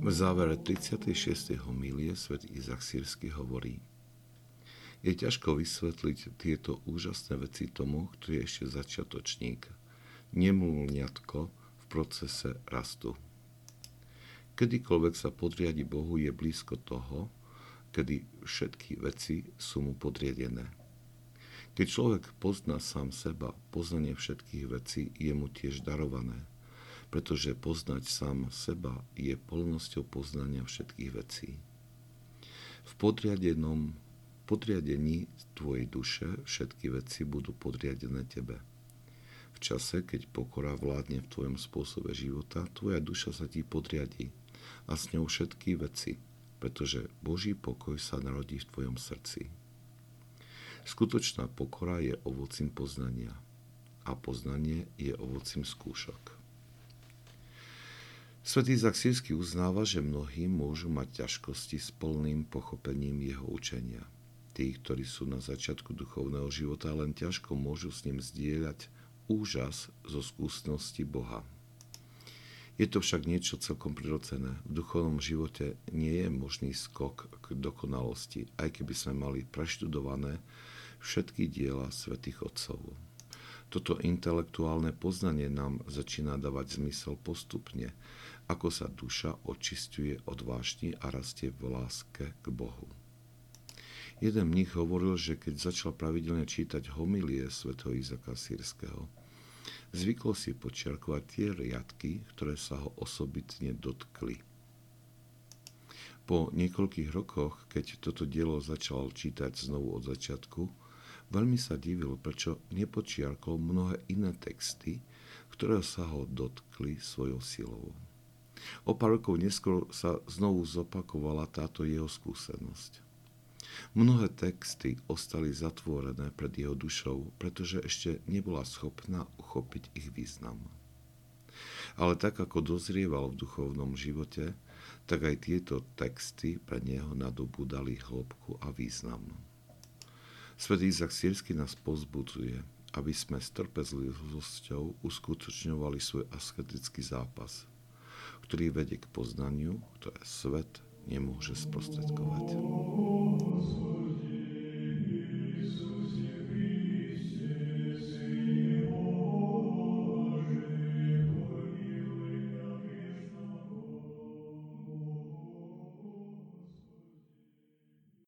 V závere 36. homílie svätý Izak Sírsky hovorí Je ťažko vysvetliť tieto úžasné veci tomu, ktorý je ešte začiatočník, nemluvňatko v procese rastu. Kedykoľvek sa podriadi Bohu, je blízko toho, kedy všetky veci sú mu podriadené. Keď človek pozná sám seba, poznanie všetkých vecí je mu tiež darované – pretože poznať sám seba je polnosťou poznania všetkých vecí. V podriadenom podriadení tvojej duše všetky veci budú podriadené tebe. V čase, keď pokora vládne v tvojom spôsobe života, tvoja duša sa ti podriadí a s ňou všetky veci, pretože Boží pokoj sa narodí v tvojom srdci. Skutočná pokora je ovocím poznania a poznanie je ovocím skúšok. Svetý Zaksírsky uznáva, že mnohí môžu mať ťažkosti s plným pochopením jeho učenia. Tí, ktorí sú na začiatku duchovného života, len ťažko môžu s ním zdieľať úžas zo skúsenosti Boha. Je to však niečo celkom prirodzené. V duchovnom živote nie je možný skok k dokonalosti, aj keby sme mali preštudované všetky diela svätých Otcov. Toto intelektuálne poznanie nám začína dávať zmysel postupne, ako sa duša očistuje od vášni a rastie v láske k Bohu. Jeden mních hovoril, že keď začal pravidelne čítať homilie svätého Izaka Sírskeho, zvykol si počiarkovať tie riadky, ktoré sa ho osobitne dotkli. Po niekoľkých rokoch, keď toto dielo začal čítať znovu od začiatku, veľmi sa divil, prečo nepočiarkol mnohé iné texty, ktoré sa ho dotkli svojou silou. O pár rokov neskôr sa znovu zopakovala táto jeho skúsenosť. Mnohé texty ostali zatvorené pred jeho dušou, pretože ešte nebola schopná uchopiť ich význam. Ale tak ako dozrieval v duchovnom živote, tak aj tieto texty pre neho nadobudali hĺbku a význam. Svetý Izak Sírsky nás pozbudzuje, aby sme s trpezlivosťou uskutočňovali svoj asketický zápas – ktorý vedie k poznaniu, ktoré svet nemôže sprostredkovať.